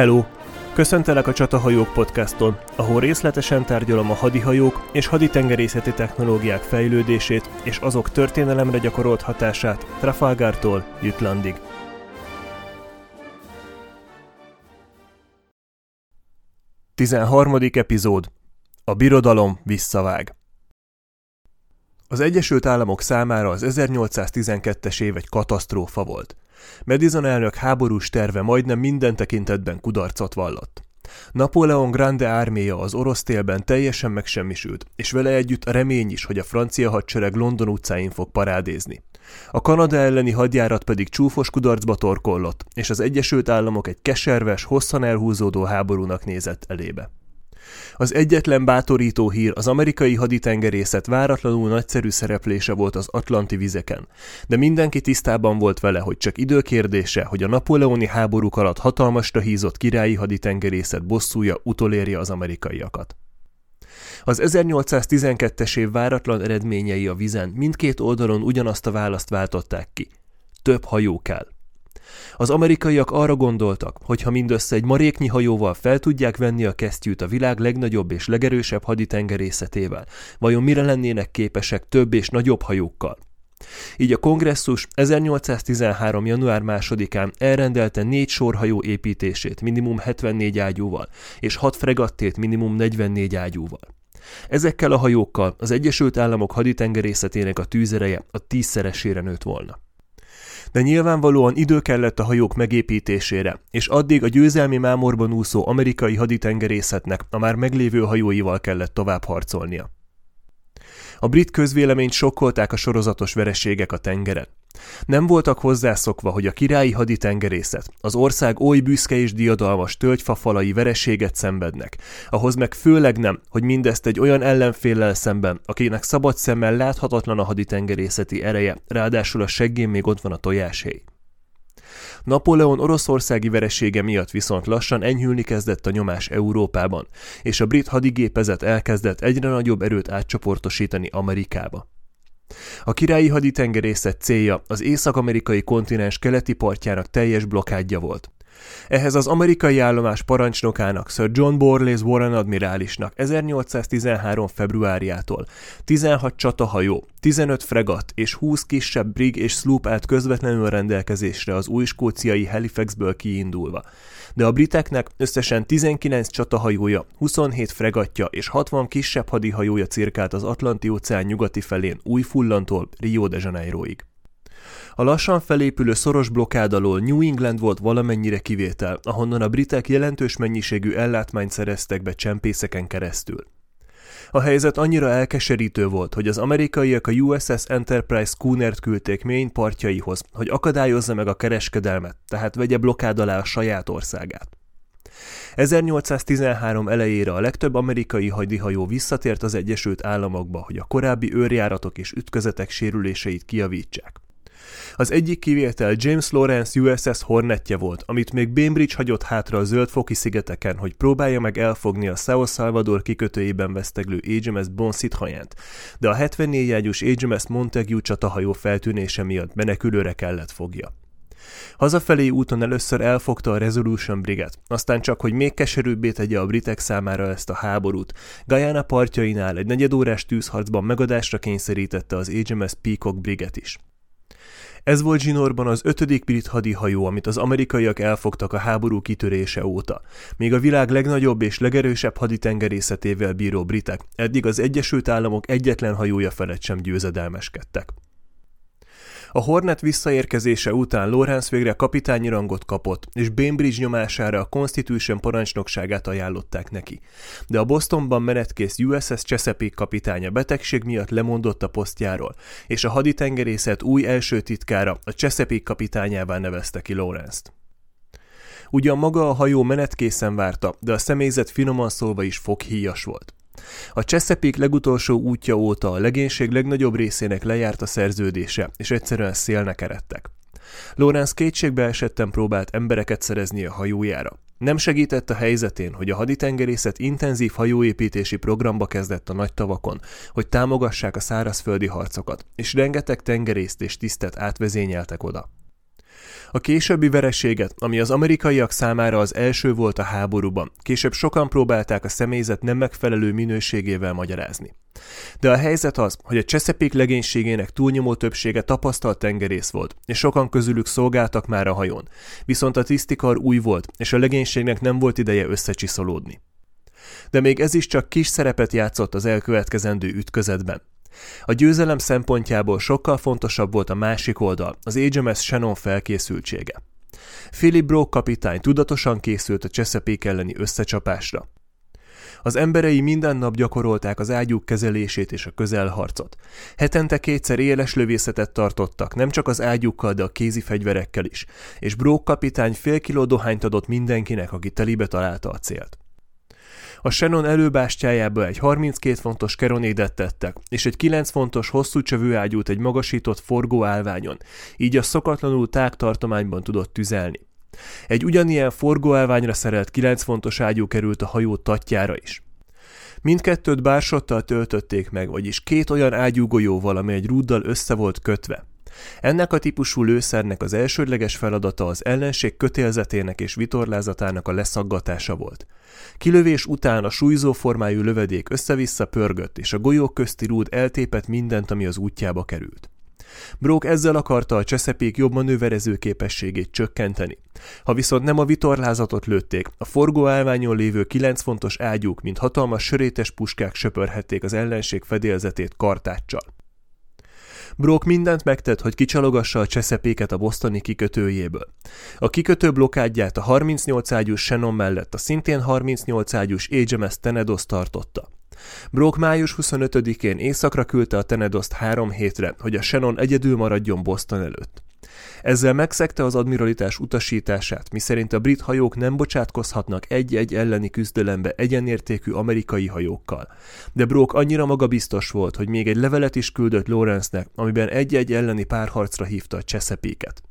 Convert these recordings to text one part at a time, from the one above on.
Hello! Köszöntelek a Csatahajók podcaston, ahol részletesen tárgyalom a hadihajók és haditengerészeti technológiák fejlődését és azok történelemre gyakorolt hatását Trafalgartól Jütlandig. Tizenharmadik epizód. A birodalom visszavág. Az Egyesült Államok számára az 1812-es év egy katasztrófa volt. Madison elnök háborús terve majdnem minden tekintetben kudarcot vallott. Napóleon Grande árméja az orosz télben teljesen megsemmisült, és vele együtt a remény is, hogy a francia hadsereg London utcáin fog parádézni. A Kanada elleni hadjárat pedig csúfos kudarcba torkollott, és az Egyesült Államok egy keserves, hosszan elhúzódó háborúnak nézett elébe. Az egyetlen bátorító hír az amerikai haditengerészet váratlanul nagyszerű szereplése volt az atlanti vizeken, de mindenki tisztában volt vele, hogy csak időkérdése, hogy a napóleoni háborúk alatt hatalmasra hízott királyi haditengerészet bosszúja utolérje az amerikaiakat. Az 1812-es év váratlan eredményei a vizen mindkét oldalon ugyanazt a választ váltották ki. Több hajó kell. Az amerikaiak arra gondoltak, hogy ha mindössze egy maréknyi hajóval fel tudják venni a kesztyűt a világ legnagyobb és legerősebb haditengerészetével, vajon mire lennének képesek több és nagyobb hajókkal? Így a kongresszus 1813. január 2-án elrendelte négy sorhajó építését minimum 74 ágyúval, és hat fregattét minimum 44 ágyúval. Ezekkel a hajókkal az Egyesült Államok haditengerészetének a tűzereje a tízszeresére nőtt volna de nyilvánvalóan idő kellett a hajók megépítésére, és addig a győzelmi mámorban úszó amerikai haditengerészetnek a már meglévő hajóival kellett tovább harcolnia. A brit közvéleményt sokkolták a sorozatos vereségek a tengeren. Nem voltak hozzászokva, hogy a királyi haditengerészet, az ország oly büszke és diadalmas tölgyfafalai vereséget szenvednek, ahhoz meg főleg nem, hogy mindezt egy olyan ellenféllel szemben, akinek szabad szemmel láthatatlan a haditengerészeti ereje, ráadásul a seggén még ott van a tojáshéj. Napóleon oroszországi veresége miatt viszont lassan enyhülni kezdett a nyomás Európában, és a brit hadigépezet elkezdett egyre nagyobb erőt átcsoportosítani Amerikába. A királyi haditengerészet célja az észak-amerikai kontinens keleti partjának teljes blokádja volt. Ehhez az amerikai állomás parancsnokának, Sir John Borlace Warren admirálisnak 1813. februárjától 16 csatahajó, 15 fregat és 20 kisebb brig és sloop állt közvetlenül rendelkezésre az új skóciai Halifaxből kiindulva. De a briteknek összesen 19 csatahajója, 27 fregatja és 60 kisebb hadihajója cirkált az Atlanti-óceán nyugati felén új fullantól Rio de Janeiroig. A lassan felépülő szoros blokkád alól New England volt valamennyire kivétel, ahonnan a britek jelentős mennyiségű ellátmányt szereztek be csempészeken keresztül. A helyzet annyira elkeserítő volt, hogy az amerikaiak a USS Enterprise schoonert küldték Maine partjaihoz, hogy akadályozza meg a kereskedelmet, tehát vegye blokkád alá a saját országát. 1813 elejére a legtöbb amerikai hadihajó visszatért az Egyesült Államokba, hogy a korábbi őrjáratok és ütközetek sérüléseit kiavítsák. Az egyik kivétel James Lawrence USS Hornetje volt, amit még Bainbridge hagyott hátra a Zöldfoki szigeteken, hogy próbálja meg elfogni a Sao Salvador kikötőjében veszteglő HMS Bon hajánt, de a 74 ágyús HMS Montague csatahajó feltűnése miatt menekülőre kellett fogja. Hazafelé úton először elfogta a Resolution Briget, aztán csak, hogy még keserűbbé tegye a britek számára ezt a háborút, Guyana partjainál egy negyedórás tűzharcban megadásra kényszerítette az HMS Peacock Briget is. Ez volt Zsinorban az ötödik brit hadihajó, amit az amerikaiak elfogtak a háború kitörése óta. Még a világ legnagyobb és legerősebb haditengerészetével bíró britek eddig az Egyesült Államok egyetlen hajója felett sem győzedelmeskedtek. A Hornet visszaérkezése után Lawrence végre kapitányi rangot kapott, és Bainbridge nyomására a Constitution parancsnokságát ajánlották neki. De a Bostonban menetkész USS Chesapeake kapitánya betegség miatt lemondott a posztjáról, és a haditengerészet új első titkára a Chesapeake kapitányává nevezte ki Lawrence-t. Ugyan maga a hajó menetkészen várta, de a személyzet finoman szólva is foghíjas volt. A Chesapeake legutolsó útja óta a legénység legnagyobb részének lejárt a szerződése, és egyszerűen szélnek eredtek. Lawrence kétségbe esetten próbált embereket szerezni a hajójára. Nem segített a helyzetén, hogy a haditengerészet intenzív hajóépítési programba kezdett a nagy tavakon, hogy támogassák a szárazföldi harcokat, és rengeteg tengerészt és tisztet átvezényeltek oda. A későbbi vereséget, ami az amerikaiak számára az első volt a háborúban, később sokan próbálták a személyzet nem megfelelő minőségével magyarázni. De a helyzet az, hogy a Chesapeake legénységének túlnyomó többsége tapasztalt tengerész volt, és sokan közülük szolgáltak már a hajón, viszont a tisztikar új volt, és a legénységnek nem volt ideje összecsiszolódni. De még ez is csak kis szerepet játszott az elkövetkezendő ütközetben. A győzelem szempontjából sokkal fontosabb volt a másik oldal, az HMS Shannon felkészültsége. Philip Broke kapitány tudatosan készült a Chesapeake elleni összecsapásra. Az emberei minden nap gyakorolták az ágyúk kezelését és a közelharcot. Hetente kétszer éles lövészetet tartottak, nem csak az ágyúkkal, de a kézi fegyverekkel is, és Broke kapitány fél kiló dohányt adott mindenkinek, aki telibe találta a célt. A Shannon előbástyájába egy 32 fontos keronédet tettek, és egy 9 fontos hosszú csövő ágyút egy magasított forgó állványon, így a szokatlanul tág tartományban tudott tüzelni. Egy ugyanilyen forgóállványra szerelt 9 fontos ágyú került a hajó tatjára is. Mindkettőt bársottal töltötték meg, vagyis két olyan ágyúgolyóval, amely egy rúddal össze volt kötve. Ennek a típusú lőszernek az elsődleges feladata az ellenség kötélzetének és vitorlázatának a leszaggatása volt. Kilövés után a súlyzó formájú lövedék össze-vissza pörgött, és a golyók közti rúd eltépett mindent, ami az útjába került. Brock ezzel akarta a cseszepék jobb manőverező képességét csökkenteni. Ha viszont nem a vitorlázatot lőtték, a forgó állványon lévő kilenc fontos ágyúk, mint hatalmas sörétes puskák söpörhették az ellenség fedélzetét kartáccsal. Brock mindent megtett, hogy kicsalogassa a cseszepéket a bosztoni kikötőjéből. A kikötő blokádját a 38 ágyús Shannon mellett a szintén 38 ágyús HMS Tenedos tartotta. Brock május 25-én északra küldte a Tenedoszt három hétre, hogy a Shannon egyedül maradjon Boston előtt. Ezzel megszegte az admiralitás utasítását, miszerint a brit hajók nem bocsátkozhatnak egy-egy elleni küzdelembe egyenértékű amerikai hajókkal. De Brock annyira magabiztos volt, hogy még egy levelet is küldött Lawrence-nek, amiben egy-egy elleni párharcra hívta a Chesapeake-et.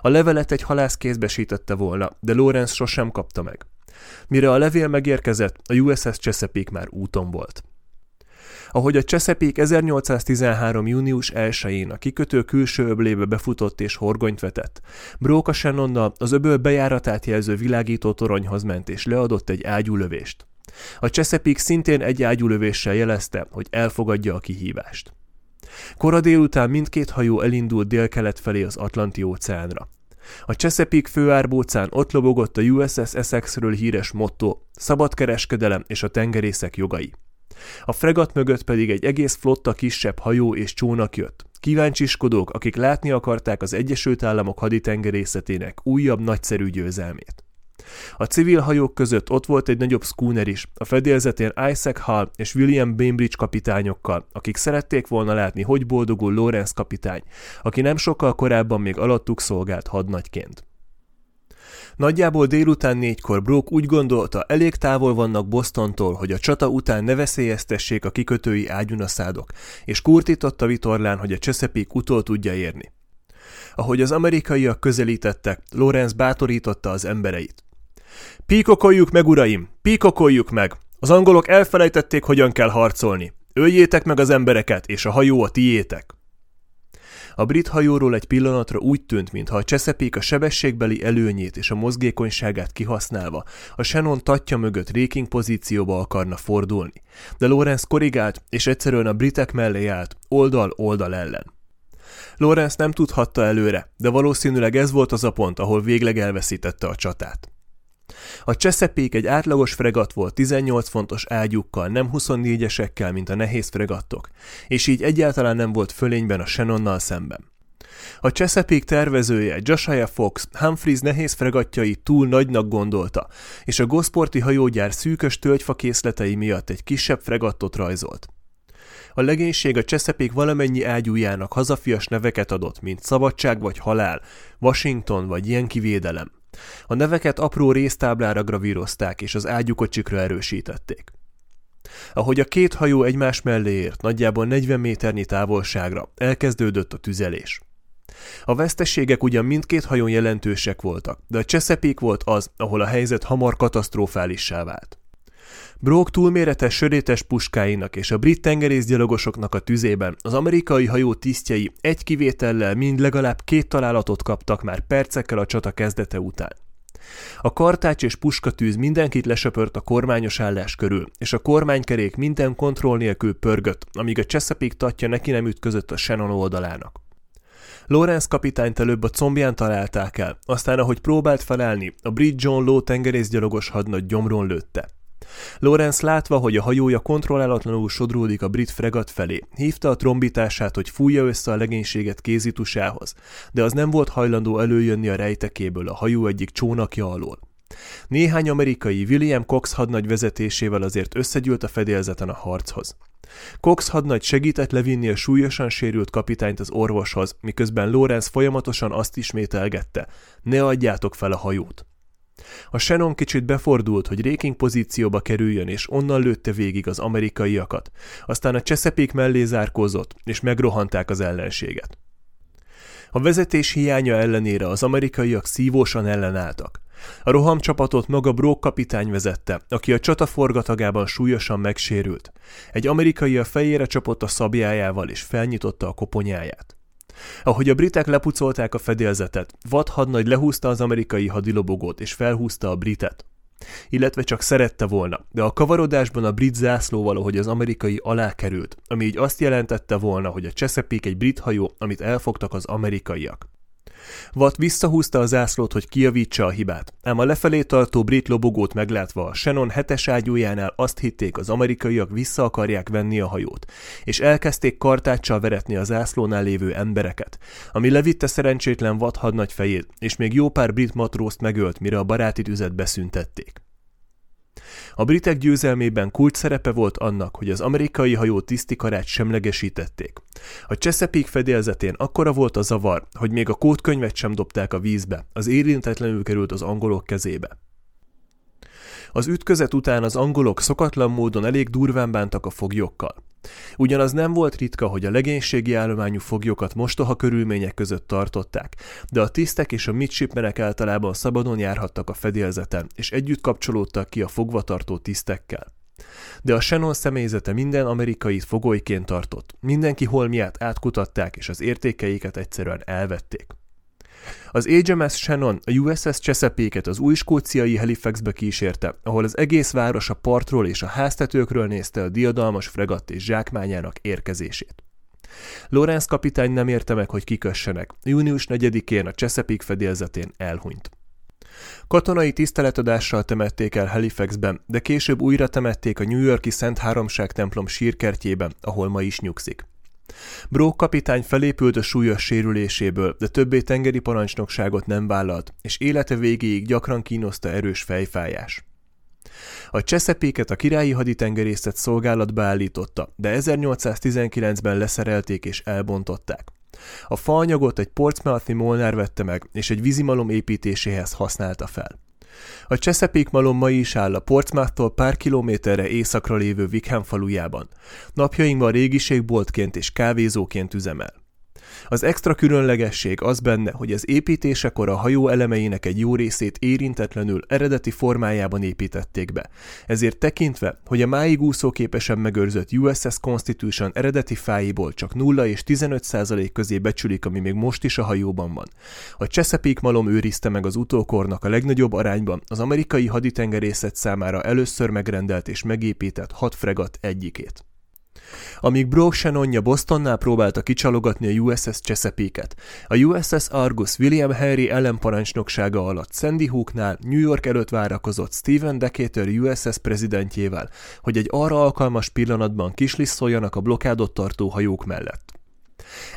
A levelet egy halász kézbesítette volna, de Lawrence sosem kapta meg. Mire a levél megérkezett, a USS Chesapeake már úton volt. Ahogy a Chesapeake 1813. június 1-én a kikötő külső öblébe befutott és horgonyt vetett, Broke a Shannonnal az öböl bejáratát jelző világító toronyhoz ment és leadott egy ágyúlövést. A Chesapeake szintén egy ágyúlövéssel jelezte, hogy elfogadja a kihívást. Kora délután mindkét hajó elindult délkelet felé az Atlanti óceánra. A Chesapeake főárbócán ott lobogott a USS Essexről híres motto, szabad kereskedelem és a tengerészek jogai. A fregat mögött pedig egy egész flotta kisebb hajó és csónak jött. Kíváncsiskodók, akik látni akarták az Egyesült Államok haditengerészetének újabb nagyszerű győzelmét. A civil hajók között ott volt egy nagyobb schooner is, a fedélzetén Isaac Hall és William Bainbridge kapitányokkal, akik szerették volna látni, hogy boldogul Lawrence kapitány, aki nem sokkal korábban még alattuk szolgált hadnagyként. Nagyjából délután négykor Brock úgy gondolta, elég távol vannak Bostontól, hogy a csata után ne veszélyeztessék a kikötői ágyunaszádok, és kurtított vitorlán, hogy a Chesapeake utol tudja érni. Ahogy az amerikaiak közelítettek, Lorenz bátorította az embereit. Píkokoljuk meg, uraim! Píkokoljuk meg! Az angolok elfelejtették, hogyan kell harcolni. Öljétek meg az embereket, és a hajó a tiétek. A brit hajóról egy pillanatra úgy tűnt, mintha a cseszepék a sebességbeli előnyét és a mozgékonyságát kihasználva a Shannon tatja mögött réking pozícióba akarna fordulni. De Lawrence korrigált, és egyszerűen a britek mellé állt, oldal-oldal ellen. Lawrence nem tudhatta előre, de valószínűleg ez volt az a pont, ahol végleg elveszítette a csatát. A Chesapeake egy átlagos fregat volt 18 fontos ágyukkal, nem 24-esekkel, mint a nehéz fregattok, és így egyáltalán nem volt fölényben a Shannonnal szemben. A Chesapeake tervezője, Josiah Fox, Humphreys nehéz fregatjai túl nagynak gondolta, és a goszporti hajógyár szűkös tölgyfa készletei miatt egy kisebb fregattot rajzolt. A legénység a Chesapeake valamennyi ágyújának hazafias neveket adott, mint Szabadság vagy Halál, Washington vagy ilyen kivédelem. A neveket apró résztáblára gravírozták, és az ágyukocsikra erősítették. Ahogy a két hajó egymás mellé ért, nagyjából 40 méternyi távolságra, elkezdődött a tüzelés. A veszteségek ugyan mindkét hajón jelentősek voltak, de a Chesapeake volt az, ahol a helyzet hamar katasztrofálissá vált. Brock túlméretes sörétes puskáinak és a brit tengerészgyalogosoknak a tüzében az amerikai hajó tisztjei egy kivétellel mind legalább két találatot kaptak már percekkel a csata kezdete után. A kartács és puskatűz mindenkit lesöpört a kormányos állás körül, és a kormánykerék minden kontroll nélkül pörgött, amíg a Chesapeake tatja neki nem ütközött a Shannon oldalának. Lawrence kapitányt előbb a combján találták el, aztán ahogy próbált felállni, a brit John Lowe tengerészgyalogos hadnagy gyomron lőtte. Lawrence látva, hogy a hajója kontrollálatlanul sodródik a brit fregat felé, hívta a trombitását, hogy fújja össze a legénységet kézitusához, de az nem volt hajlandó előjönni a rejtekéből a hajó egyik csónakja alól. Néhány amerikai William Cox hadnagy vezetésével azért összegyűlt a fedélzeten a harchoz. Cox hadnagy segített levinni a súlyosan sérült kapitányt az orvoshoz, miközben Lawrence folyamatosan azt ismételgette, ne adjátok fel a hajót. A Shannon kicsit befordult, hogy réking pozícióba kerüljön, és onnan lőtte végig az amerikaiakat. Aztán a cseszepék mellé zárkózott, és megrohanták az ellenséget. A vezetés hiánya ellenére az amerikaiak szívósan ellenálltak. A rohamcsapatot maga Brock kapitány vezette, aki a csata forgatagában súlyosan megsérült. Egy amerikai a fejére csapott a szabjájával és felnyitotta a koponyáját. Ahogy a britek lepucolták a fedélzetet, vad hadnagy lehúzta az amerikai hadilobogót és felhúzta a britet. Illetve csak szerette volna, de a kavarodásban a brit zászló valahogy az amerikai alá került, ami így azt jelentette volna, hogy a Chesapeake egy brit hajó, amit elfogtak az amerikaiak. Watt visszahúzta a zászlót, hogy kijavítsa a hibát, ám a lefelé tartó brit lobogót meglátva a Shannon hetes ágyújánál azt hitték, az amerikaiak vissza akarják venni a hajót, és elkezdték kartáccsal veretni a zászlónál lévő embereket, ami levitte szerencsétlen Watt hadnagy fejét, és még jó pár brit matrózt megölt, mire a baráti tüzet beszüntették. A britek győzelmében kult szerepe volt annak, hogy az amerikai hajó tisztikarát semlegesítették. A Chesapeake fedélzetén akkora volt a zavar, hogy még a kódkönyvet sem dobták a vízbe, az érintetlenül került az angolok kezébe. Az ütközet után az angolok szokatlan módon elég durván bántak a foglyokkal. Ugyanaz nem volt ritka, hogy a legénységi állományú foglyokat mostoha körülmények között tartották, de a tisztek és a midshipmenek általában szabadon járhattak a fedélzeten, és együtt kapcsolódtak ki a fogvatartó tisztekkel. De a Shannon személyzete minden amerikai fogolyként tartott, mindenki holmiát átkutatták, és az értékeiket egyszerűen elvették. Az HMS Shannon a USS Chesapeake-et az új skóciai Halifaxbe kísérte, ahol az egész város a partról és a háztetőkről nézte a diadalmas fregatt és zsákmányának érkezését. Lorenz kapitány nem érte meg, hogy kikössenek. Június 4-én a Chesapeake fedélzetén elhunyt. Katonai tiszteletadással temették el Halifaxben, de később újra temették a New Yorki Szent Háromság templom sírkertjében, ahol ma is nyugszik. Brock kapitány felépült a súlyos sérüléséből, de többé tengeri parancsnokságot nem vállalt, és élete végéig gyakran kínoszta erős fejfájás. A Cseszepéket a királyi haditengerészet szolgálatba állította, de 1819-ben leszerelték és elbontották. A faanyagot egy Portsmouthi molnár vette meg, és egy vízimalom építéséhez használta fel. A Chesapeake malom ma is áll a Portsmouth-tól pár kilométerre északra lévő Wickham falujában. Napjainkban régiségboltként és kávézóként üzemel. Az extra különlegesség az benne, hogy az építésekor a hajó elemeinek egy jó részét érintetlenül eredeti formájában építették be. Ezért tekintve, hogy a máig úszóképesen megőrzött USS Constitution eredeti fáiból csak 0 és 15 százalék közé becsülik, ami még most is a hajóban van. A Chesapeake malom őrizte meg az utókornak a legnagyobb arányban az amerikai haditengerészet számára először megrendelt és megépített hat fregat egyikét. Amíg Brock Shannonja Bostonnál próbálta kicsalogatni a USS Chesapeake-et, a USS Argus William Henry ellenparancsnoksága alatt Sandy Hooknál New York előtt várakozott Stephen Decatur USS prezidentjével, hogy egy arra alkalmas pillanatban kislisszoljanak a blokádot tartó hajók mellett.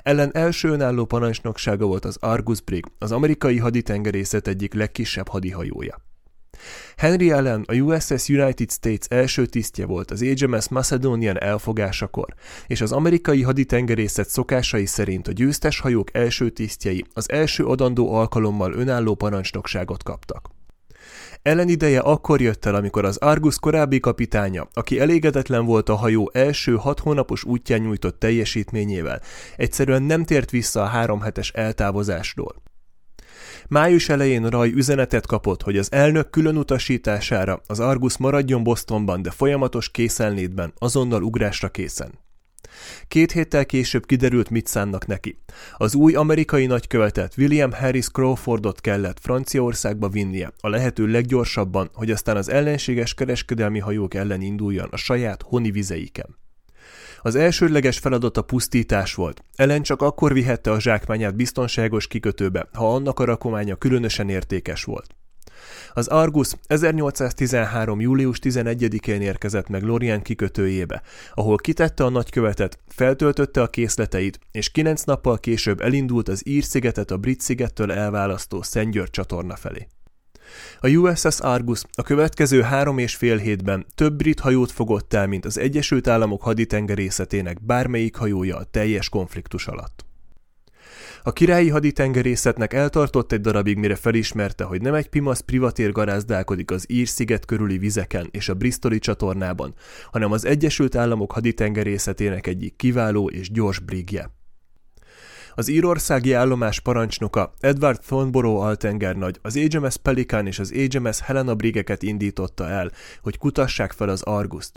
Ellen első önálló parancsnoksága volt az Argus Brig, az amerikai haditengerészet egyik legkisebb hadihajója. Henry Allen a USS United States első tisztje volt az HMS Macedonian elfogásakor, és az amerikai haditengerészet szokásai szerint a győztes hajók első tisztjei az első adandó alkalommal önálló parancsnokságot kaptak. Ellen ideje akkor jött el, amikor az Argus korábbi kapitánya, aki elégedetlen volt a hajó első hat hónapos útján nyújtott teljesítményével, egyszerűen nem tért vissza a három hetes eltávozásról. Május elején Raj üzenetet kapott, hogy az elnök külön utasítására az Argus maradjon Bostonban, de folyamatos készenlétben, azonnal ugrásra készen. Két héttel később kiderült, mit szánnak neki. Az új amerikai nagykövetet William Harris Crawfordot kellett Franciaországba vinnie, a lehető leggyorsabban, hogy aztán az ellenséges kereskedelmi hajók ellen induljon a saját honi vizeiken. Az elsődleges feladat a pusztítás volt. Ellen csak akkor vihette a zsákmányát biztonságos kikötőbe, ha annak a rakománya különösen értékes volt. Az Argus 1813. július 11-én érkezett meg Lorient kikötőjébe, ahol kitette a nagykövetet, feltöltötte a készleteit, és kilenc nappal később elindult az Ír-szigetet a Brit-szigettől elválasztó Szent György csatorna felé. A USS Argus a következő három és fél hétben több brit hajót fogott el, mint az Egyesült Államok haditengerészetének bármelyik hajója a teljes konfliktus alatt. A királyi haditengerészetnek eltartott egy darabig, mire felismerte, hogy nem egy pimasz privatér garázdálkodik az Ír-sziget körüli vizeken és a Bristoli csatornában, hanem az Egyesült Államok haditengerészetének egyik kiváló és gyors brigje. Az írországi állomás parancsnoka Edward Thornborough altengernagy az HMS Pelican és az HMS Helena brigeket indította el, hogy kutassák fel az Argust.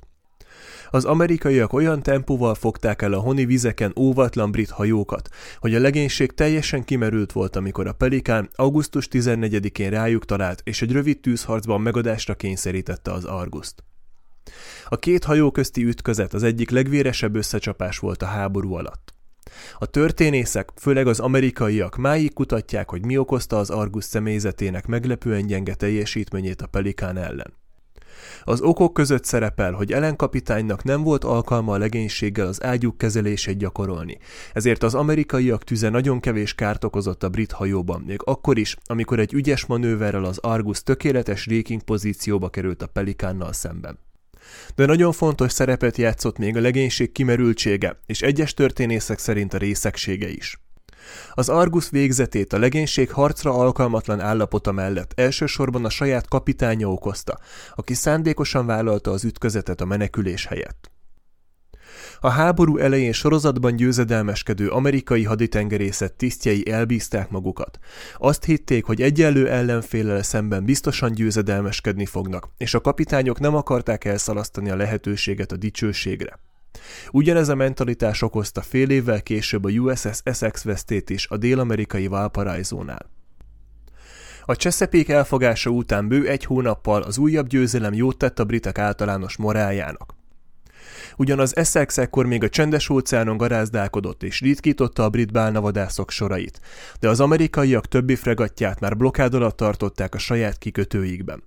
Az amerikaiak olyan tempóval fogták el a honi vizeken óvatlan brit hajókat, hogy a legénység teljesen kimerült volt, amikor a Pelikán augusztus 14-én rájuk talált, és egy rövid tűzharcban megadásra kényszerítette az Argust. A két hajó közti ütközet az egyik legvéresebb összecsapás volt a háború alatt. A történészek, főleg az amerikaiak máig kutatják, hogy mi okozta az Argus személyzetének meglepően gyenge teljesítményét a Pelikán ellen. Az okok között szerepel, hogy Ellen kapitánynak nem volt alkalma a legénységgel az ágyuk kezelését gyakorolni, ezért az amerikaiak tüze nagyon kevés kárt okozott a brit hajóban, még akkor is, amikor egy ügyes manőverrel az Argus tökéletes réking pozícióba került a Pelikánnal szemben. De nagyon fontos szerepet játszott még a legénység kimerültsége, és egyes történészek szerint a részegsége is. Az Argus végzetét a legénység harcra alkalmatlan állapota mellett elsősorban a saját kapitánya okozta, aki szándékosan vállalta az ütközetet a menekülés helyett. A háború elején sorozatban győzedelmeskedő amerikai haditengerészet tisztjei elbízták magukat. Azt hitték, hogy egyenlő ellenfélel szemben biztosan győzedelmeskedni fognak, és a kapitányok nem akarták elszalasztani a lehetőséget a dicsőségre. Ugyanez a mentalitás okozta fél évvel később a USS Essex vesztét is a dél-amerikai Valparaiso-nál. A Chesapeake elfogása után bő egy hónappal az újabb győzelem jót tett a britek általános moráljának. Ugyan az Essex ekkor még a csendes óceánon garázdálkodott és ritkította a brit bálnavadászok sorait, de az amerikaiak többi fregatját már blokád alatt tartották a saját kikötőikben.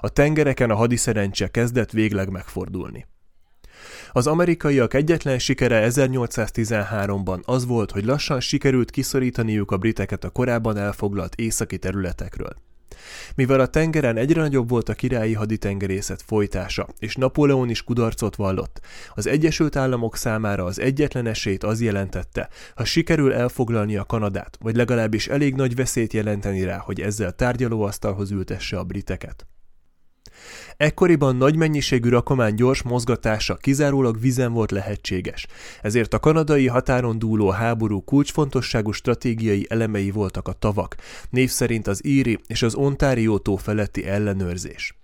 A tengereken a hadiszerencse kezdett végleg megfordulni. Az amerikaiak egyetlen sikere 1813-ban az volt, hogy lassan sikerült kiszorítaniuk a briteket a korábban elfoglalt északi területekről. Mivel a tengeren egyre nagyobb volt a királyi haditengerészet folytása, és Napóleon is kudarcot vallott, az Egyesült Államok számára az egyetlen esélyt az jelentette, ha sikerül elfoglalni a Kanadát, vagy legalábbis elég nagy veszélyt jelenteni rá, hogy ezzel tárgyalóasztalhoz ültesse a briteket. Ekkoriban nagy mennyiségű rakomány gyors mozgatása kizárólag vízen volt lehetséges, ezért a kanadai határon dúló háború kulcsfontosságú stratégiai elemei voltak a tavak, név szerint az Íri és az Ontario tó feletti ellenőrzés.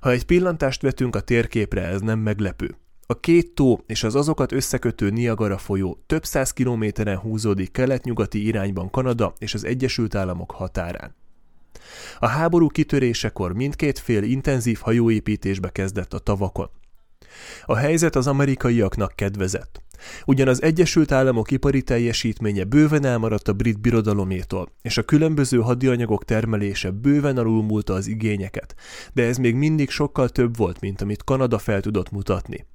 Ha egy pillantást vetünk a térképre, ez nem meglepő. A két tó és az azokat összekötő Niagara folyó több száz kilométeren húzódik kelet-nyugati irányban Kanada és az Egyesült Államok határán. A háború kitörésekor mindkét fél intenzív hajóépítésbe kezdett a tavakon. A helyzet az amerikaiaknak kedvezett. Ugyan az Egyesült Államok ipari teljesítménye bőven elmaradt a brit birodalométól, és a különböző hadianyagok termelése bőven alulmúlta az igényeket, de ez még mindig sokkal több volt, mint amit Kanada fel tudott mutatni.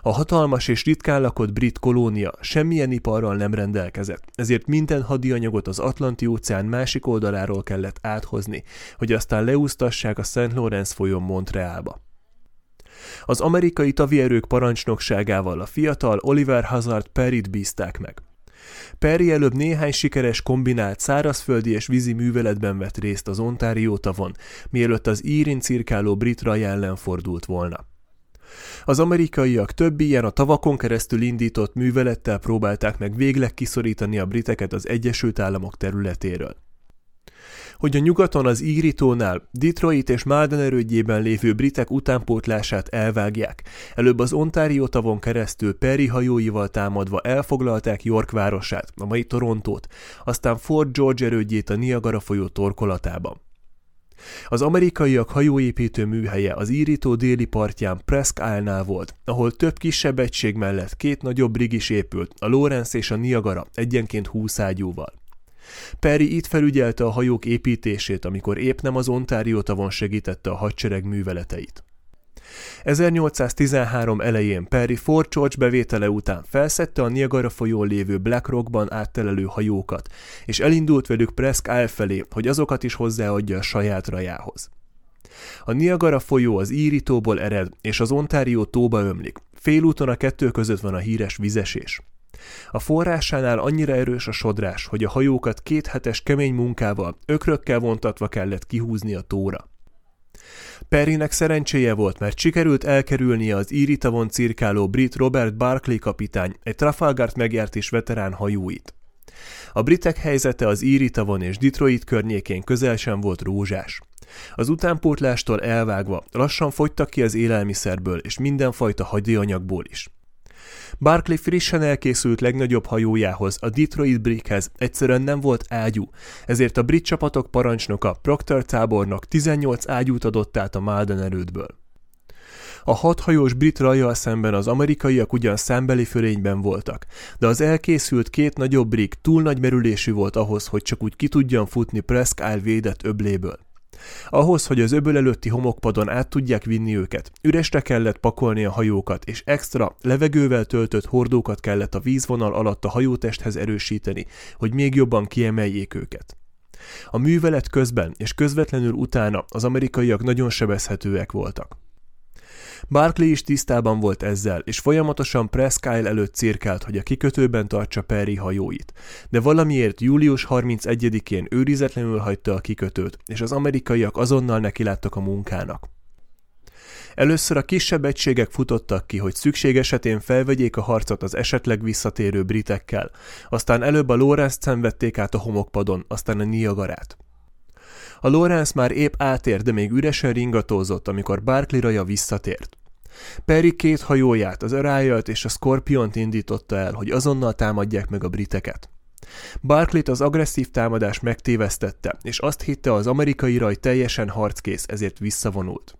A hatalmas és ritkán lakott brit kolónia semmilyen iparral nem rendelkezett, ezért minden hadianyagot az Atlanti-óceán másik oldaláról kellett áthozni, hogy aztán leúztassák a St. Lawrence folyón Montrealba. Az amerikai tavierők parancsnokságával a fiatal Oliver Hazard Perry-t bízták meg. Perry előbb néhány sikeres kombinált szárazföldi és vízi műveletben vett részt az Ontario tavon, mielőtt az írin cirkáló brit raj ellen fordult volna. Az amerikaiak több ilyen a tavakon keresztül indított művelettel próbálták meg végleg kiszorítani a briteket az Egyesült Államok területéről. hogy a nyugaton az Íritónál, Detroit és Malden erődjében lévő britek utánpótlását elvágják. Előbb az Ontario tavon keresztül Perry hajóival támadva elfoglalták York városát, a mai Torontót, aztán Fort George erődjét a Niagara folyó torkolatában. Az amerikaiak hajóépítő műhelye az írító déli partján Presque Isle-nál volt, ahol több kisebb egység mellett két nagyobb rig is épült, a Lawrence és a Niagara egyenként 20 ágyúval. Perry itt felügyelte a hajók építését, amikor épp nem az Ontario tavon segítette a hadsereg műveleteit. 1813 elején Perry Fort George bevétele után felszette a Niagara folyón lévő Black Rockban áttelelő hajókat, és elindult velük Presque Isle felé, hogy azokat is hozzáadja a saját rajához. A Niagara folyó az Íritóból ered, és az Ontario tóba ömlik. Félúton a kettő között van a híres vizesés. A forrásánál annyira erős a sodrás, hogy a hajókat két hetes kemény munkával, ökrökkel vontatva kellett kihúzni a tóra. Perrynek szerencséje volt, mert sikerült elkerülnie az Íritavon cirkáló brit Robert Barclay kapitány, egy Trafalgart megjárt veterán hajóit. A britek helyzete az Íritavon és Detroit környékén közel sem volt rózsás. Az utánpótlástól elvágva lassan fogytak ki az élelmiszerből és mindenfajta hagyóanyagból is. Barclay frissen elkészült legnagyobb hajójához, a Detroit Brickhez egyszerűen nem volt ágyú, ezért a brit csapatok parancsnoka Proctor tábornok 18 ágyút adott át a Malden erődből. A hathajós brit rajjal szemben az amerikaiak ugyan szembeli fölényben voltak, de az elkészült két nagyobb brik túl nagy merülésű volt ahhoz, hogy csak úgy ki tudjan futni Presque Isle védett öbléből. Ahhoz, hogy az öböl előtti homokpadon át tudják vinni őket, üresre kellett pakolni a hajókat, és extra, levegővel töltött hordókat kellett a vízvonal alatt a hajótesthez erősíteni, hogy még jobban kiemeljék őket. A művelet közben és közvetlenül utána az amerikaiak nagyon sebezhetőek voltak. Barkley is tisztában volt ezzel, és folyamatosan Presque előtt cirkált, hogy a kikötőben tartsa Perry hajóit. De valamiért július 31-én őrizetlenül hagyta a kikötőt, és az amerikaiak azonnal nekiláttak a munkának. Először a kisebb egységek futottak ki, hogy szükség esetén felvegyék a harcot az esetleg visszatérő britekkel, aztán előbb a Lawrence szenvedték át a homokpadon, aztán a Niagarát. A Lawrence már épp átért, de még üresen ringatózott, amikor Barkley raja visszatért. Perry két hajóját, az Orion-t és a Scorpion-t indította el, hogy azonnal támadják meg a briteket. Barclayt az agresszív támadás megtévesztette, és azt hitte az amerikai raj teljesen harckész, ezért visszavonult.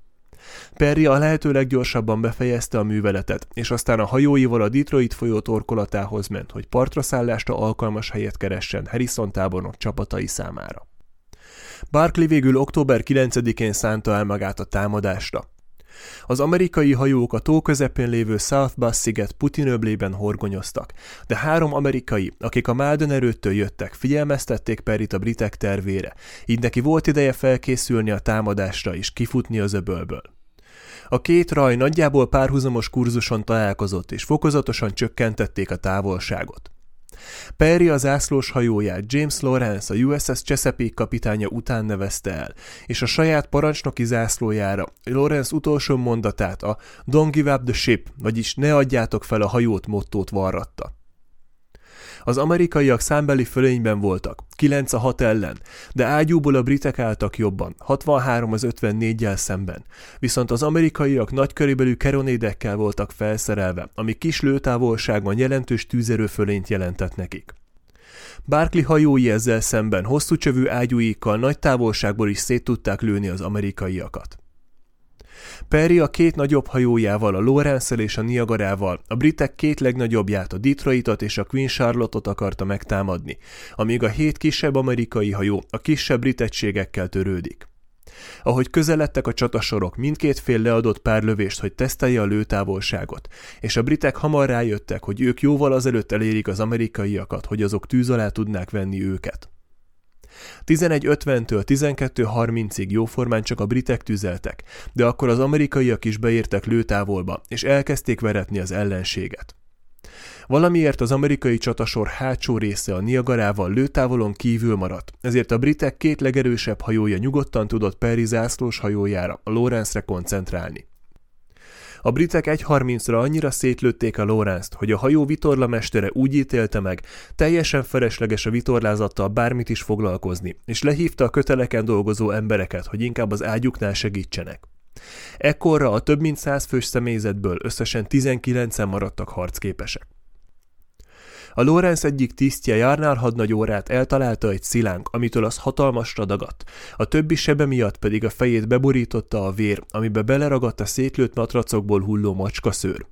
Perry a lehető leggyorsabban befejezte a műveletet, és aztán a hajóival a Detroit folyó torkolatához ment, hogy partra szállásra alkalmas helyet keressen Harrison tábornok csapatai számára. Barclay végül október 9-én szánta el magát a támadásra. Az amerikai hajók a tó közepén lévő South Bass sziget Putin öblében horgonyoztak, de három amerikai, akik a Malden erőttől jöttek, figyelmeztették Perit a britek tervére, így neki volt ideje felkészülni a támadásra és kifutni az öbölből. A két raj nagyjából párhuzamos kurzuson találkozott, és fokozatosan csökkentették a távolságot. Perry az zászlós hajóját James Lawrence, a USS Chesapeake kapitánya után nevezte el, és a saját parancsnoki zászlójára Lawrence utolsó mondatát a Don't give up the ship, vagyis ne adjátok fel a hajót mottót varratta. Az amerikaiak számbeli fölényben voltak, 9 a 6 ellen, de ágyúból a britek álltak jobban, 63 az 54-jel szemben. Viszont az amerikaiak nagykörébelű keronédekkel voltak felszerelve, ami kis lőtávolságban jelentős tűzerőfölényt jelentett nekik. Barkley hajói ezzel szemben hosszú csövű ágyúikkal nagy távolságból is szét tudták lőni az amerikaiakat. Perry a két nagyobb hajójával, a lawrence és a Niagarával, a britek két legnagyobbját, a Detroitot és a Queen Charlotte-ot akarta megtámadni, amíg a hét kisebb amerikai hajó a kisebb brit egységekkel törődik. Ahogy közeledtek a csatasorok, mindkét fél leadott pár lövést, hogy tesztelje a lőtávolságot, és a britek hamar rájöttek, hogy ők jóval azelőtt elérik az amerikaiakat, hogy azok tűz alá tudnák venni őket. 11.50-től 12.30-ig jóformán csak a britek tüzeltek, de akkor az amerikaiak is beértek lőtávolba, és elkezdték veretni az ellenséget. Valamiért az amerikai csatasor hátsó része a Niagarával lőtávolon kívül maradt, ezért a britek két legerősebb hajója nyugodtan tudott Perry zászlós hajójára, a Lawrence-re koncentrálni. A britek 1.30-ra annyira szétlőtték a Lawrence-t, hogy a hajó vitorlamestere úgy ítélte meg, teljesen felesleges a vitorlázattal bármit is foglalkozni, és lehívta a köteleken dolgozó embereket, hogy inkább az ágyuknál segítsenek. Ekkorra a több mint száz fős személyzetből összesen 19-en maradtak harcképesek. A Lorenz egyik tisztje Járnál hadnagy órát eltalálta egy szilánk, amitől az hatalmasra dagadt, a többi sebe miatt pedig a fejét beborította a vér, amibe beleragadt a szétlőtt matracokból hulló macska szőr.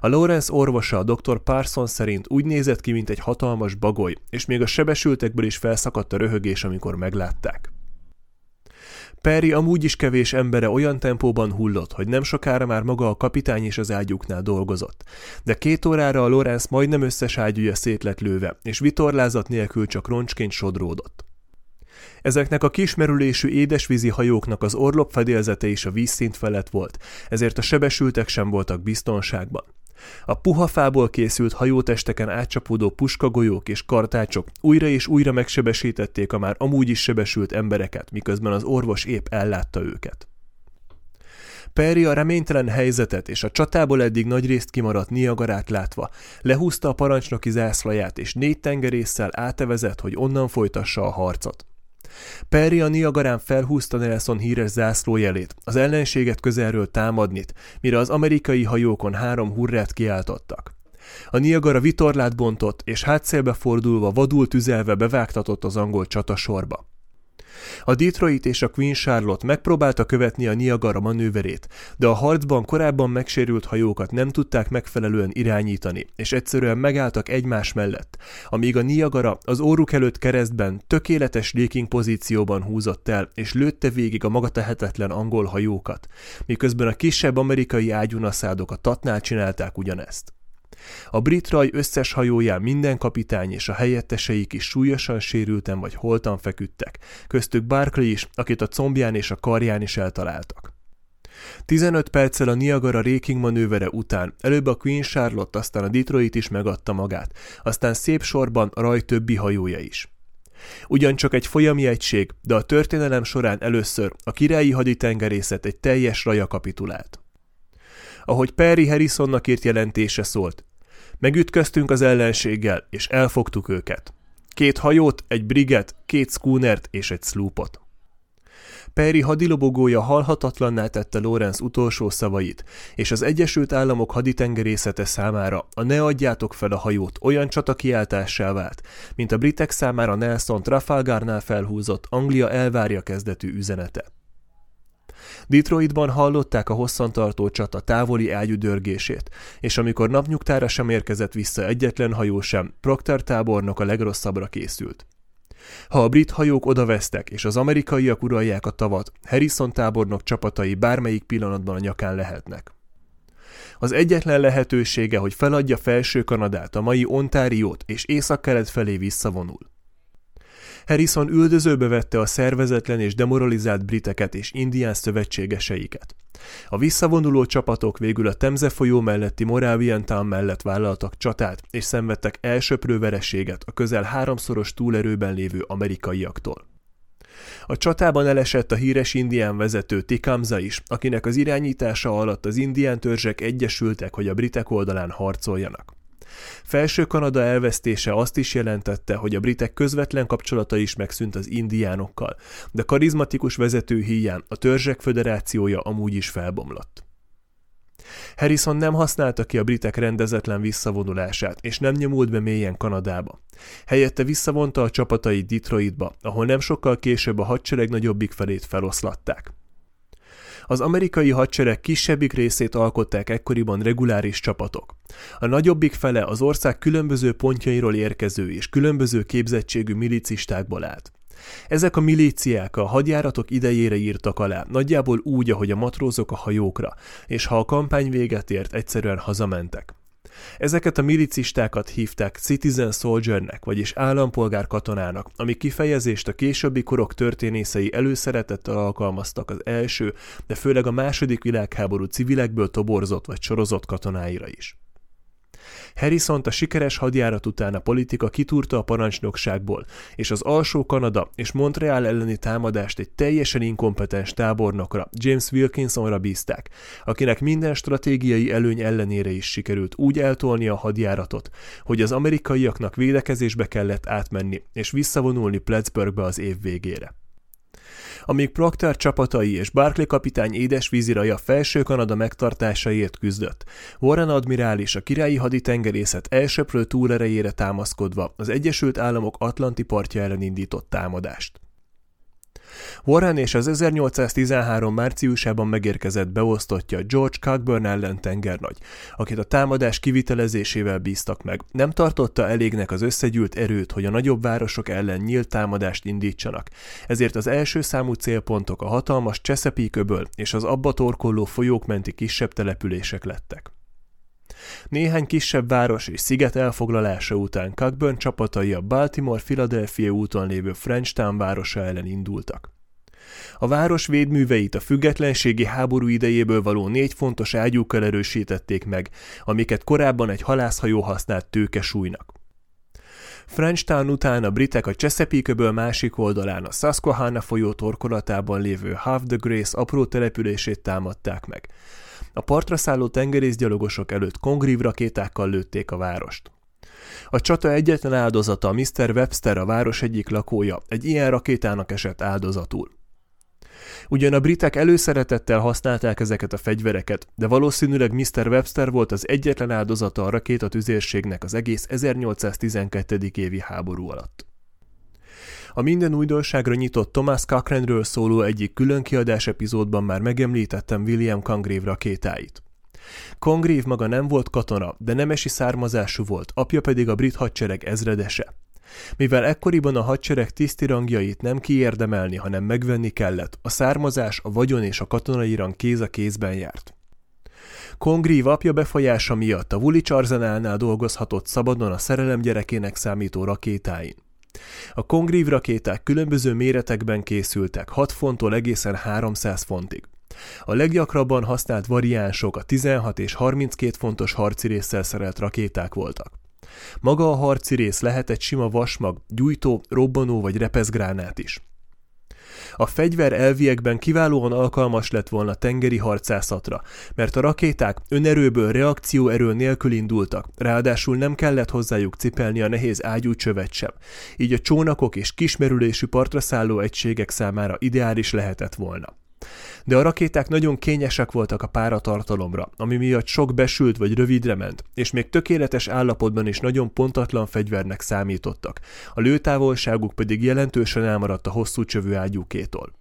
A Lawrence orvosa, dr. Parsons szerint úgy nézett ki, mint egy hatalmas bagoly, és még a sebesültekből is felszakadt a röhögés, amikor meglátták. Perry amúgy is kevés embere olyan tempóban hullott, hogy nem sokára már maga a kapitány is az ágyuknál dolgozott. De két órára a Lorenz majdnem összes ágyúja szét lett lőve, és vitorlázat nélkül csak roncsként sodródott. Ezeknek a kismerülésű édesvízi hajóknak az orlop fedélzete is a vízszint felett volt, ezért a sebesültek sem voltak biztonságban. A puha fából készült hajótesteken átcsapódó puskagolyók és kartácsok újra és újra megsebesítették a már amúgy is sebesült embereket, miközben az orvos épp ellátta őket. Perry a reménytelen helyzetet és a csatából eddig nagyrészt kimaradt Niagarát látva, lehúzta a parancsnoki zászlaját és négy tengerésszel átevezett, hogy onnan folytassa a harcot. Perry a Niagarán felhúzta Nelson híres zászlójelét, az ellenséget közelről támadnit, mire az amerikai hajókon három hurrát kiáltottak. A Niagara vitorlát bontott, és hátszélbe fordulva vadul tüzelve bevágtatott az angol csatasorba. A Detroit és a Queen Charlotte megpróbálta követni a Niagara manőverét, de a harcban korábban megsérült hajókat nem tudták megfelelően irányítani, és egyszerűen megálltak egymás mellett, amíg a Niagara az óruk előtt keresztben tökéletes léking pozícióban húzott el, és lőtte végig a maga tehetetlen angol hajókat, miközben a kisebb amerikai ágyunaszádok a tatnál csinálták ugyanezt. A brit raj összes hajóján minden kapitány és a helyetteseik is súlyosan sérülten vagy holtan feküdtek, köztük Barclay is, akit a combján és a karján is eltaláltak. 15 perccel a Niagara Raking manővere után előbb a Queen Charlotte, aztán a Detroit is megadta magát, aztán szép sorban a raj többi hajója is. Ugyancsak egy folyami egység, de a történelem során először a királyi haditengerészet egy teljes raja kapitulált. Ahogy Perry Harrisonnak írt jelentése szólt, Megütköztünk az ellenséggel, és elfogtuk őket. Két hajót, egy briget, két schoonert és egy sloopot. Perry hadilobogója halhatatlanná tette Lorenz utolsó szavait, és az Egyesült Államok haditengerészete számára a ne adjátok fel a hajót olyan csatakiáltássá vált, mint a britek számára Nelson Trafalgarnál felhúzott Anglia elvárja kezdetű üzenete. Detroitban hallották a hosszantartó csata távoli ágyú dörgését, és amikor napnyugtára sem érkezett vissza egyetlen hajó sem, Proctor tábornok a legrosszabbra készült. Ha a brit hajók odavesztek, és az amerikaiak uralják a tavat, Harrison tábornok csapatai bármelyik pillanatban a nyakán lehetnek. Az egyetlen lehetősége, hogy feladja felső Kanadát, a mai Ontáriót és északkelet felé visszavonul. Harrison üldözőbe vette a szervezetlen és demoralizált briteket és indián szövetségeseiket. A visszavonuló csapatok végül a Temze folyó melletti Moravian Town mellett vállaltak csatát, és szenvedtek elsöprő vereséget a közel háromszoros túlerőben lévő amerikaiaktól. A csatában elesett a híres indián vezető Tikamza is, akinek az irányítása alatt az indián törzsek egyesültek, hogy a britek oldalán harcoljanak. Felső Kanada elvesztése azt is jelentette, hogy a britek közvetlen kapcsolata is megszűnt az indiánokkal, de karizmatikus vezető híján a törzsek föderációja amúgy is felbomlott. Harrison nem használta ki a britek rendezetlen visszavonulását, és nem nyomult be mélyen Kanadába. Helyette visszavonta a csapatai Detroitba, ahol nem sokkal később a hadsereg nagyobbik felét feloszlatták. Az amerikai hadsereg kisebbik részét alkották ekkoriban reguláris csapatok. A nagyobbik fele az ország különböző pontjairól érkező és különböző képzettségű milicistákból állt. Ezek a milíciák a hadjáratok idejére írtak alá, nagyjából úgy, ahogy a matrózok a hajókra, és ha a kampány véget ért, egyszerűen hazamentek. Ezeket a milicistákat hívták citizen soldiernek, vagyis állampolgár katonának, ami kifejezést a későbbi korok történészei előszeretettel alkalmaztak az első, de főleg a második világháború civilekből toborzott vagy sorozott katonáira is. Harrison a sikeres hadjárat után a politika kitúrta a parancsnokságból, és az alsó Kanada és Montreal elleni támadást egy teljesen inkompetens tábornokra, James Wilkinsonra bízták, akinek minden stratégiai előny ellenére is sikerült úgy eltolni a hadjáratot, hogy az amerikaiaknak védekezésbe kellett átmenni és visszavonulni Plattsburghbe az év végére amíg Proctor csapatai és Barclay kapitány édesvíziraja felső Kanada megtartásaért küzdött. Warren admirális a királyi haditengerészet elsöprő túlerejére támaszkodva az Egyesült Államok Atlanti partja ellen indított támadást. Warren és az 1813 márciusában megérkezett beosztottja George Cockburn ellen tengernagy, akit a támadás kivitelezésével bíztak meg. Nem tartotta elégnek az összegyűlt erőt, hogy a nagyobb városok ellen nyílt támadást indítsanak, ezért az első számú célpontok a hatalmas Chesapeake öböl és az abba torkolló folyók menti kisebb települések lettek. Néhány kisebb város és sziget elfoglalása után Cockburn csapatai a Baltimore-Philadelphia úton lévő Frenchtown városa ellen indultak. A város védműveit a függetlenségi háború idejéből való négy fontos ágyúkkal erősítették meg, amiket korábban egy halászhajó használt tőkesúlynak. Frenchtown után a britek a Chesapeake-ből másik oldalán a Susquehanna folyó torkolatában lévő Half the Grace apró települését támadták meg. A partra szálló tengerészgyalogosok előtt kongrív rakétákkal lőtték a várost. A csata egyetlen áldozata, Mr. Webster, a város egyik lakója, egy ilyen rakétának esett áldozatul. Ugyan a britek előszeretettel használták ezeket a fegyvereket, de valószínűleg Mr. Webster volt az egyetlen áldozata a rakétatüzérségnek az egész 1812. évi háború alatt. A minden újdonságra nyitott Thomas Cochranről szóló egyik külön kiadás epizódban már megemlítettem William Congreve rakétáit. Congreve maga nem volt katona, de nemesi származású volt, apja pedig a brit hadsereg ezredese. Mivel ekkoriban a hadsereg tiszti rangjait nem kiérdemelni, hanem megvenni kellett, a származás, a vagyon és a katonai rang kéz a kézben járt. Congreve apja befolyása miatt a Woolwich arzenálnál dolgozhatott szabadon a szerelem gyerekének számító rakétáin. A Congreve rakéták különböző méretekben készültek, 6 fonttól egészen 300 fontig. A leggyakrabban használt variánsok a 16 és 32 fontos harci résszel szerelt rakéták voltak. Maga a harci rész lehet egy sima vasmag, gyújtó, robbanó vagy repeszgránát is. A fegyver elviekben kiválóan alkalmas lett volna tengeri harcászatra, mert a rakéták önerőből reakcióerő nélkül indultak, ráadásul nem kellett hozzájuk cipelni a nehéz ágyú csövet sem, így a csónakok és kismerülésű partra szálló egységek számára ideális lehetett volna de a rakéták nagyon kényesek voltak a páratartalomra, ami miatt sok besült vagy rövidre ment, és még tökéletes állapotban is nagyon pontatlan fegyvernek számítottak, a lőtávolságuk pedig jelentősen elmaradt a hosszú csövű ágyúkétól.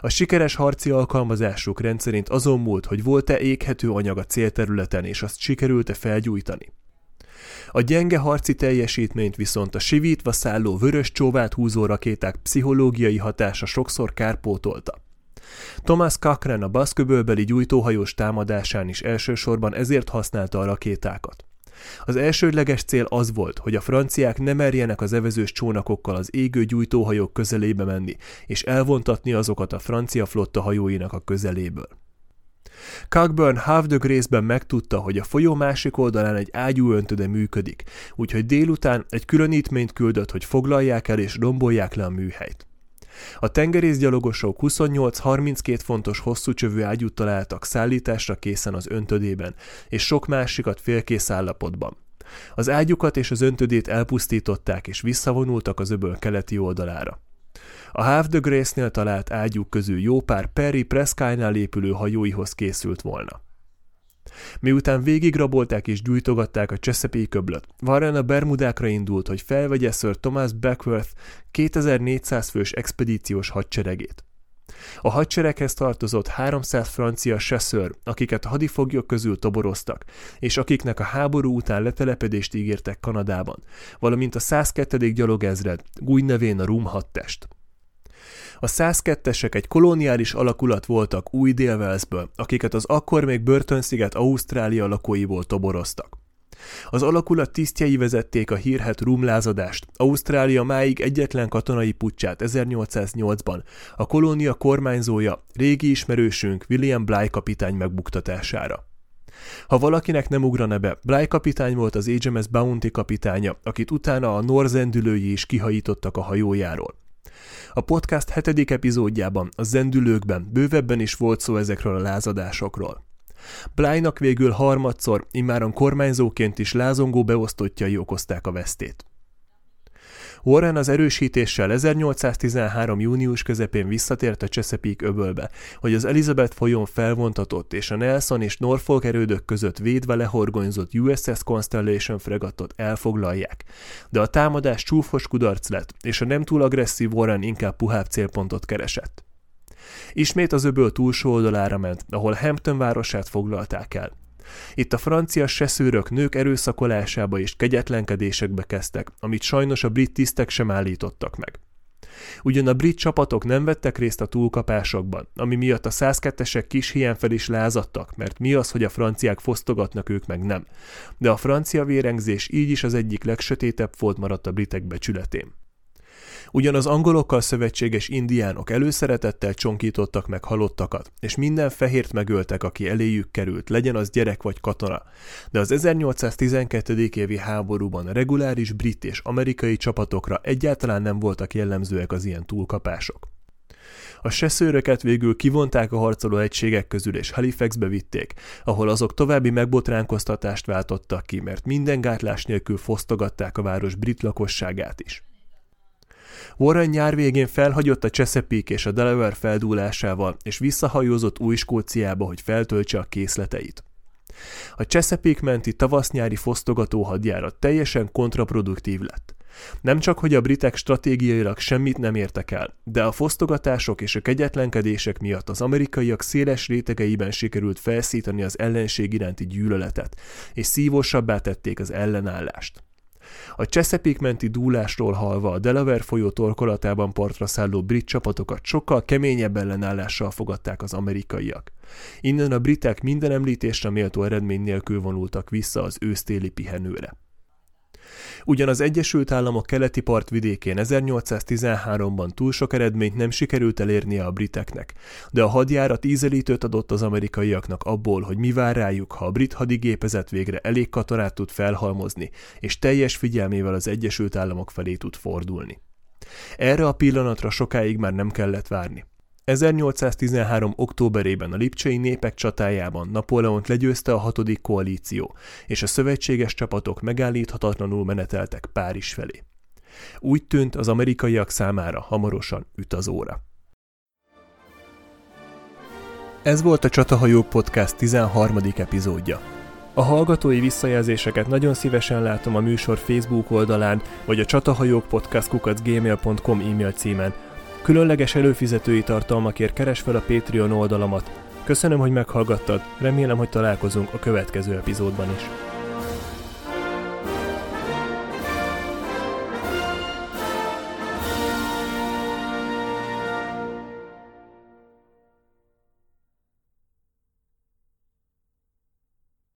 A sikeres harci alkalmazásuk rendszerint azon múlt, hogy volt-e éghető anyag a célterületen, és azt sikerült-e felgyújtani. A gyenge harci teljesítményt viszont a sivítva szálló vörös csóvát húzó rakéták pszichológiai hatása sokszor kárpótolta. Thomas Cochrane a baszköbölbeli gyújtóhajós támadásán is elsősorban ezért használta a rakétákat. Az elsődleges cél az volt, hogy a franciák ne merjenek az evezős csónakokkal az égő gyújtóhajók közelébe menni, és elvontatni azokat a francia flotta hajóinak a közeléből. Cockburn Half the Grace-ben megtudta, hogy a folyó másik oldalán egy ágyú öntöde működik, úgyhogy délután egy különítményt küldött, hogy foglalják el és rombolják le a műhelyt. A tengerészgyalogosok 28-32 fontos hosszú csövű ágyút találtak szállításra készen az öntödében, és sok másikat félkész állapotban. Az ágyukat és az öntödét elpusztították, és visszavonultak az öböl keleti oldalára. A Half the Grace-nél talált ágyuk közül jó pár Perry Prescott-nál épülő hajóihoz készült volna. Miután végigrabolták és gyújtogatták a Chesapeake köblöt, Warren a Bermudákra indult, hogy felvegye Sir Thomas Beckworth 2400 fős expedíciós hadseregét. A hadsereghez tartozott 300 francia chasseur, akiket hadifoglyok közül toboroztak, és akiknek a háború után letelepedést ígértek Kanadában, valamint a 102. gyalogezred, új nevén a Rum hadtest. A 102-esek egy kolóniális alakulat voltak új dél akiket az akkor még börtönsziget Ausztrália lakóiból toboroztak. Az alakulat tisztjei vezették a hírhet rumlázadást, Ausztrália máig egyetlen katonai pucsát 1808-ban, a kolónia kormányzója, régi ismerősünk William Bligh kapitány megbuktatására. Ha valakinek nem ugrana be, Bly kapitány volt az HMS Bounty kapitánya, akit utána a norzendülői is kihajítottak a hajójáról. A podcast hetedik epizódjában, a zendülőkben bővebben is volt szó ezekről a lázadásokról. Blynak végül harmadszor, immáron kormányzóként is lázongó beosztottjai okozták a vesztét. Warren az erősítéssel 1813. június közepén visszatért a Chesapeake öbölbe, hogy az Elizabeth folyón felvontatott és a Nelson és Norfolk erődök között védve lehorgonyzott USS Constellation fregatot elfoglalják. De a támadás csúfos kudarc lett, és a nem túl agresszív Warren inkább puhább célpontot keresett. Ismét az öböl túlsó oldalára ment, ahol Hampton városát foglalták el. Itt a francia seszőrök nők erőszakolásába és kegyetlenkedésekbe kezdtek, amit sajnos a brit tisztek sem állítottak meg. Ugyan a brit csapatok nem vettek részt a túlkapásokban, ami miatt a 102-esek kis hiány fel is lázadtak, mert mi az, hogy a franciák fosztogatnak ők meg nem. De a francia vérengzés így is az egyik legsötétebb volt maradt a britek becsületén. Ugyan az angolokkal szövetséges indiánok előszeretettel csonkítottak meg halottakat, és minden fehért megöltek, aki eléjük került, legyen az gyerek vagy katona. De az 1812. évi háborúban reguláris brit és amerikai csapatokra egyáltalán nem voltak jellemzőek az ilyen túlkapások. A seszőröket végül kivonták a harcoló egységek közül és Halifaxbe vitték, ahol azok további megbotránkoztatást váltottak ki, mert minden gátlás nélkül fosztogatták a város brit lakosságát is. Warren nyár végén felhagyott a Chesapeake és a Delaware feldúlásával, és visszahajózott Új-Skóciába, hogy feltöltse a készleteit. A Chesapeake menti tavasz-nyári fosztogató hadjárat teljesen kontraproduktív lett. Nem csak, hogy a britek stratégiailag semmit nem értek el, de a fosztogatások és a kegyetlenkedések miatt az amerikaiak széles rétegeiben sikerült felszítani az ellenség iránti gyűlöletet, és szívósabbá tették az ellenállást. A Chesapeake menti dúlásról halva a Delaware folyó torkolatában partra szálló brit csapatokat sokkal keményebb ellenállással fogadták az amerikaiak. Innen a britek minden említésre méltó eredmény nélkül vonultak vissza az ősztéli pihenőre. Ugyan az Egyesült Államok keleti partvidékén 1813-ban túl sok eredményt nem sikerült elérnie a briteknek, de a hadjárat ízelítőt adott az amerikaiaknak abból, hogy mi vár rájuk, ha a brit hadigépezet végre elég katonát tud felhalmozni, és teljes figyelmével az Egyesült Államok felé tud fordulni. Erre a pillanatra sokáig már nem kellett várni. 1813. októberében a lipcsei népek csatájában Napóleont legyőzte a hatodik koalíció, és a szövetséges csapatok megállíthatatlanul meneteltek Párizs felé. Úgy tűnt az amerikaiak számára hamarosan üt az óra. Ez volt a Csatahajók Podcast 13. epizódja. A hallgatói visszajelzéseket nagyon szívesen látom a műsor Facebook oldalán, vagy a csatahajók podcast.gmail.com e-mail címen, Különleges előfizetői tartalmakért keres fel a Patreon oldalamat. Köszönöm, hogy meghallgattad, remélem, hogy találkozunk a következő epizódban is.